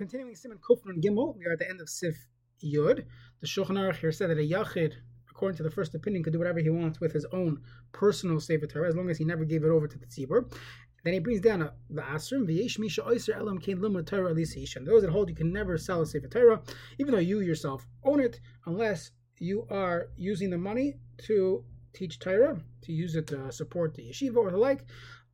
continuing Siman Kufran Gimel, we are at the end of Sif Yud. The Shulchan Aruch here said that a Yachid, according to the first opinion, could do whatever he wants with his own personal Sefer Torah, as long as he never gave it over to the Tzibur. Then he brings down a, the Asrim, V'yesh Misha Oyser Elam Limud Torah Alisa Those that hold you can never sell a Sefer Torah, even though you yourself own it, unless you are using the money to teach Torah, to use it to support the yeshiva or the like,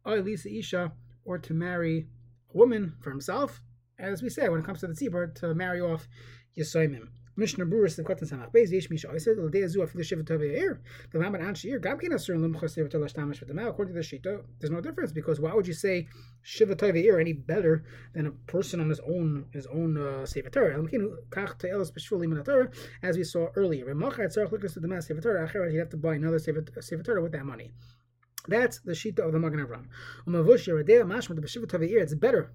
or Lisa Isha, or to marry a woman for himself, as we say, when it comes to the tzibur, to marry off Yisoimim. Mishnah Berurah the Kotan Samach. Beis Yesh Misha Oised Day Azu Afil Shiva Tovei Ir the Lamed An Shir Gam Kin Asur Lim Chosei V'Tol Hashtamish V'Damel according to the Shita there's no difference because why would you say Shiva Tovei Ir any better than a person on his own his own uh, Sefer Torah? Lamkin Kach Te'elos B'Shvul Liman Torah as we saw earlier. Remachar Tzarech Likas to Mas Sefer Torah Acher you have to buy another Sefer Torah with that money that's the shita of the Magen Avram. It's better.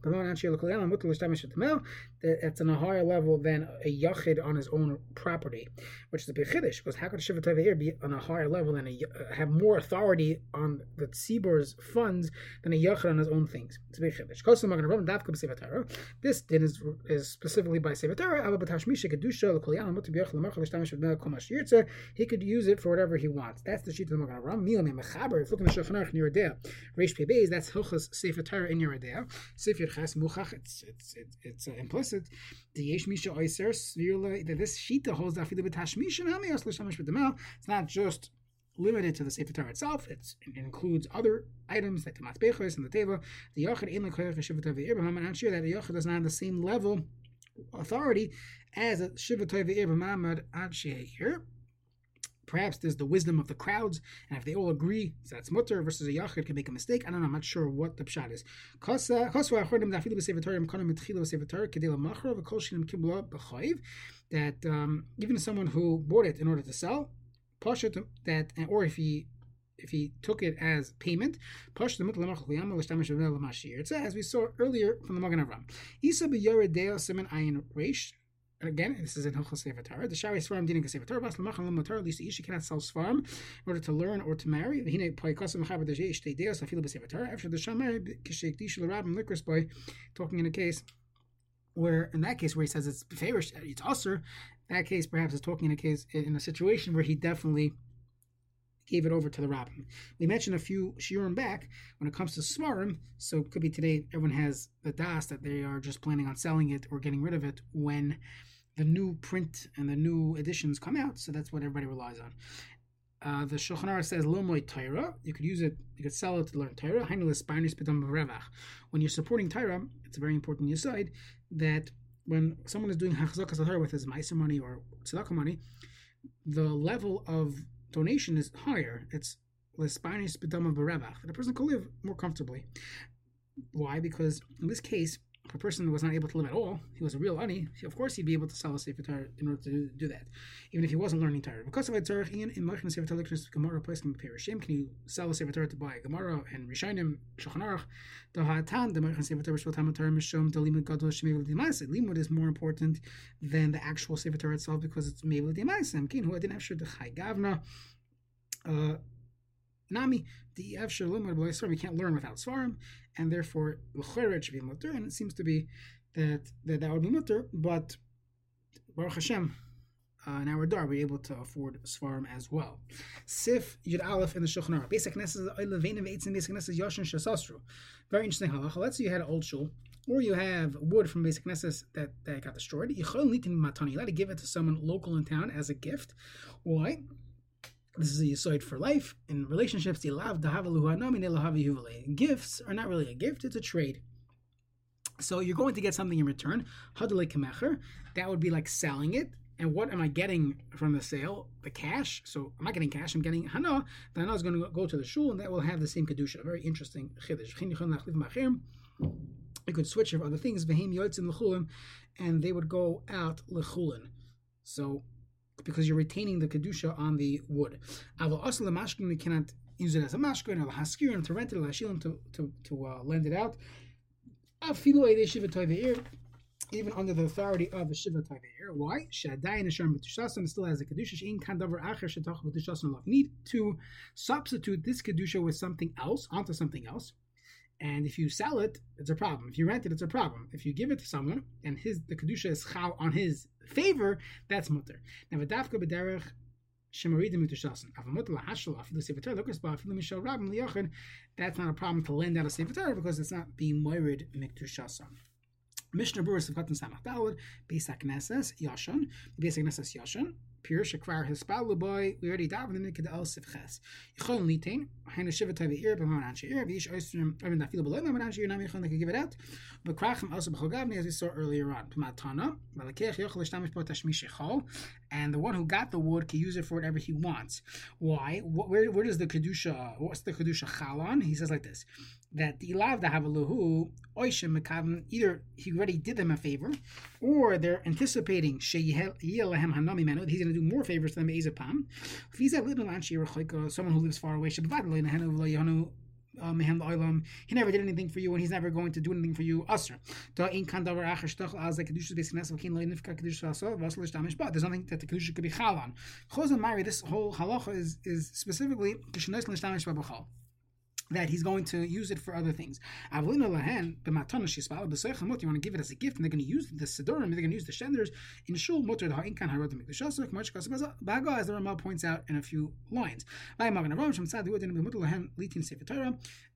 It's on a higher level than a yachid on his own property, which is a big. Because how could a shiva tavir be on a higher level than uh, have more authority on the tzibur's funds than a yachid on his own things? It's a big chiddush. This din is, is specifically by sefer Torah. He could use it for whatever he wants. That's the shita of the Magen Avram. Shulchan Aruch. Reish Pei Beis, that's Hilchas Sefer Torah in Yoreh De'ah. Sefer Ches Muchach, it's it's it's, it's uh, implicit. The Yesh Misha Oiser that this Shita holds Afilu B'Tashmish and Hamios L'Shamish B'Demel. It's not just limited to the Sefer Torah itself. It's, it includes other items like the Matzbechos and the Teva. The Yachid Ein Lekoyach Shiva Tov Yeir B'Mam and sure that the Yachid does not have the same level authority as a Shiva Tov Yeir B'Mamad Ad Sheir. Perhaps there's the wisdom of the crowds, and if they all agree that's mutter versus a yachid can make a mistake. I don't know. I'm not sure what the pshat is. That um, even someone who bought it in order to sell, that or if he if he took it as payment, as we saw earlier from the Magen Avram. Again, this is in Hilchos Torah. The Shari Svarim Dinim Sefer Torah. Bas Lam Torah. Lisa Isha cannot sell Svarim in order to learn or to marry. V'hine Poikosim Mechaber Dejei Ishtei Deos Afilu B'Sefer Torah. After the Shamar Kishek Dishul Rabim Likris by talking in a case where, in that case, where he says it's favorish, uh, it's usher. That case, perhaps, is talking in a case in a situation where he definitely gave it over to the rabbin. We mentioned a few shiurim back when it comes to svarim. So it could be today everyone has the das that they are just planning on selling it or getting rid of it when the new print and the new editions come out. So that's what everybody relies on. Uh, the Shulchan Aruch says Lomoy Torah. You could use it. You could sell it to learn Torah. When you're supporting Torah, it's a very important aside that when someone is doing Hachzakas Torah with his Meiser money or Tzedakah money, the level of donation is higher. It's Lespanis B'dama B'revach. The person could live more comfortably. Why? Because in this case, a person was not able to live at all, he was a real ani, of course he'd be able to sell a Sefer Torah in order to do, that, even if he wasn't learning Torah. Because of Tzarech in in Moshe Sefer Torah Gemara place in Perishim, can you sell a Sefer Torah to buy Gemara and Rishonim Shulchan Aruch? The Hatan the Moshe Sefer Torah Shul Talmud Torah Mishom the Limud Gadol Shemei L'Dimaisa. Limud is more important than the actual Sefer Torah itself because it's Mei L'Dimaisa. Kin who didn't have Shur the Chai Gavna. Uh, Nami, the Efshir Limud we can't learn without Svarim, and therefore L'Cheret should be mutter, and it seems to be that that, that would be mutter, but Baruch Hashem, uh, in our dar, we're able to afford Svarim as well. Sif Yud Aleph in the Shulchan Aruch. Basic Knesset Levenim Eitzim Basic Knesset Yoshin Shasasru. Very interesting halacha. Let's say you had an old shul, or you have wood from Basic Knesset that, that got destroyed. You matani. You let to give it to someone local in town as a gift. Why? This is a site for life. In relationships, gifts are not really a gift, it's a trade. So you're going to get something in return. That would be like selling it. And what am I getting from the sale? The cash. So I'm not getting cash, I'm getting hana. The hana is going to go to the shul and that will have the same kedusha. Very interesting You could switch for other things. And they would go out lechulin. So because you're retaining the kedusha on the wood. Aval asal mashkin you cannot use it as a mashkin or a haskir to rent it or to to to uh, lend it out. Afilu shiva even under the authority of the shiva tayveir. Why? Shadayin Hashem b'tushasim still has a kedusha. Shein kan davar acher shetach b'tushasim You need to substitute this kedusha with something else onto something else. And if you sell it, it's a problem. If you rent it, it's a problem. If you give it to someone and his the kedusha is chal on his favor, that's mutter. Now v'dafka b'derech shemaridim mitushasan. Avamutter lahashal afilu sefer lukas ba afilu mishal rabim liyachin. That's not a problem to lend out a sefer because it's not being moirid miktushasan. Mishnah Berurah Sivkatan Samach Dalad, Besak Nesses Yashan, Besak Nesses Yashan, Pirush Akvar Hispalu boy, we already davened in the Kedal Sivches. Yichon Litain, Haina Shiva Tavi Ir, Bamaman Anshe Ir, Vish Oystrom, I mean, that feel below Maman Anshe Ir, Nam Yichon, they give it out. But Krachim also Bchogavni, as we saw earlier on, Malakech Yochel and the one who got the wood can use it for whatever he wants. Why? Where, where does the Kedusha, what's the Kedusha Chalon? He says like this that the ilav dahavaluhu oishim mekavim either he already did them a favor, or they're anticipating sheyilahem hanami manu he's going to do more favors to them little someone who lives far away, um, he never did anything for you, and he's never going to do anything for you. There's nothing that the kedusha could be chal on. This whole halacha is is specifically that he's going to use it for other things. You want to give it as a gift, and they're going to use the Sidurim, they're going to use the Shenders in Shul Mutter, Baga, as the Ramah points out in a few lines.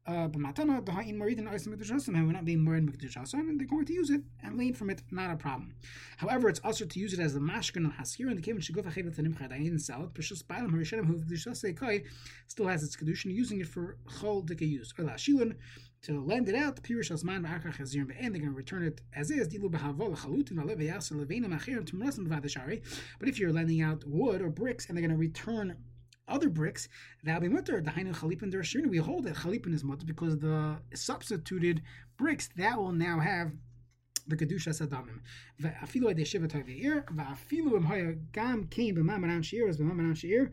Uh, but matana the ha'in maridin oisim mikdashasam, and we're not being more in and they're going to use it and lean from it, not a problem. However, it's also to use it as the mashkin haskir and the kevin shiguf achevet nimchad. I didn't sell it. Precious bailam harishanim who kedusha kai still has its kedushin using it for chol dika use or shilun to lend it out. Pirish asman v'akar chazirim ve'en. They're going to return it as is. Dilu b'havol chalutin v'alev v'yasel levenim achirim tumrasim v'adashari. But if you're lending out wood or bricks and they're going to return other bricks, be mutter. The Hainu Chalipin Derashirina, we hold that Chalipin is mutter because the substituted bricks that will now have the kedusha sadamim. Ve'afilu ade shiva toveir, ve'afilu im haya gam came b'mamaran sheir, as b'mamaran sheir,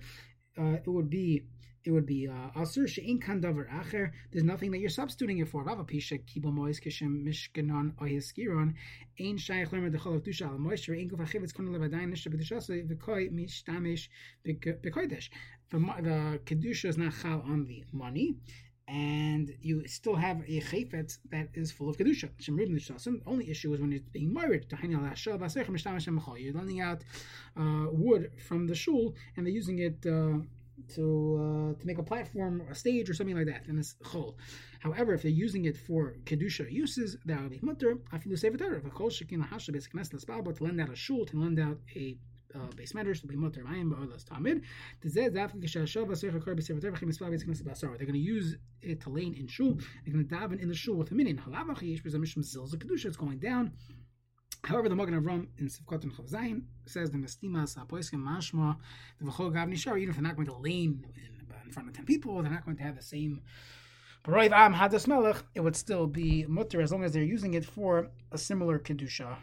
uh, it would be it would be uh, asur she'in kan davar acher. There's nothing that you're substituting it for. Rava pisha kibo mois kishem mishkanon ohiskiron ein shaykh lemer dechol of dusha al mois she'in kuf achivitz kon levadayin nisha b'dishasa v'koi mishtamish b'kodesh. The kedusha is not chal on the money and you still have a chayfet that is full of kedusha. The only issue is when it's being married. You're lending out uh, wood from the shul, and they're using it. Uh, to uh, to make a platform, a stage, or something like that, and it's chol. However, if they're using it for kedusha uses, that would be mutter. I feel Afilu sefer If a chol shekin lahasha basic neslas to lend out a shul, to lend out a uh, base matters to be mutter I mayim ba'olas tamid. They're going to use it to lane in shul. They're going to daven in the shul with a minin. It's going down. However, the Magen Avram in Sivkot and Chavzayin says the Mestimas Apoiskim Mashma the V'chol Gav Nishar. Even if they're not going to lane in, uh, in front of ten people, they're not going to have the same. Am Hadas Melech, it would still be mutter as long as they're using it for a similar kedusha.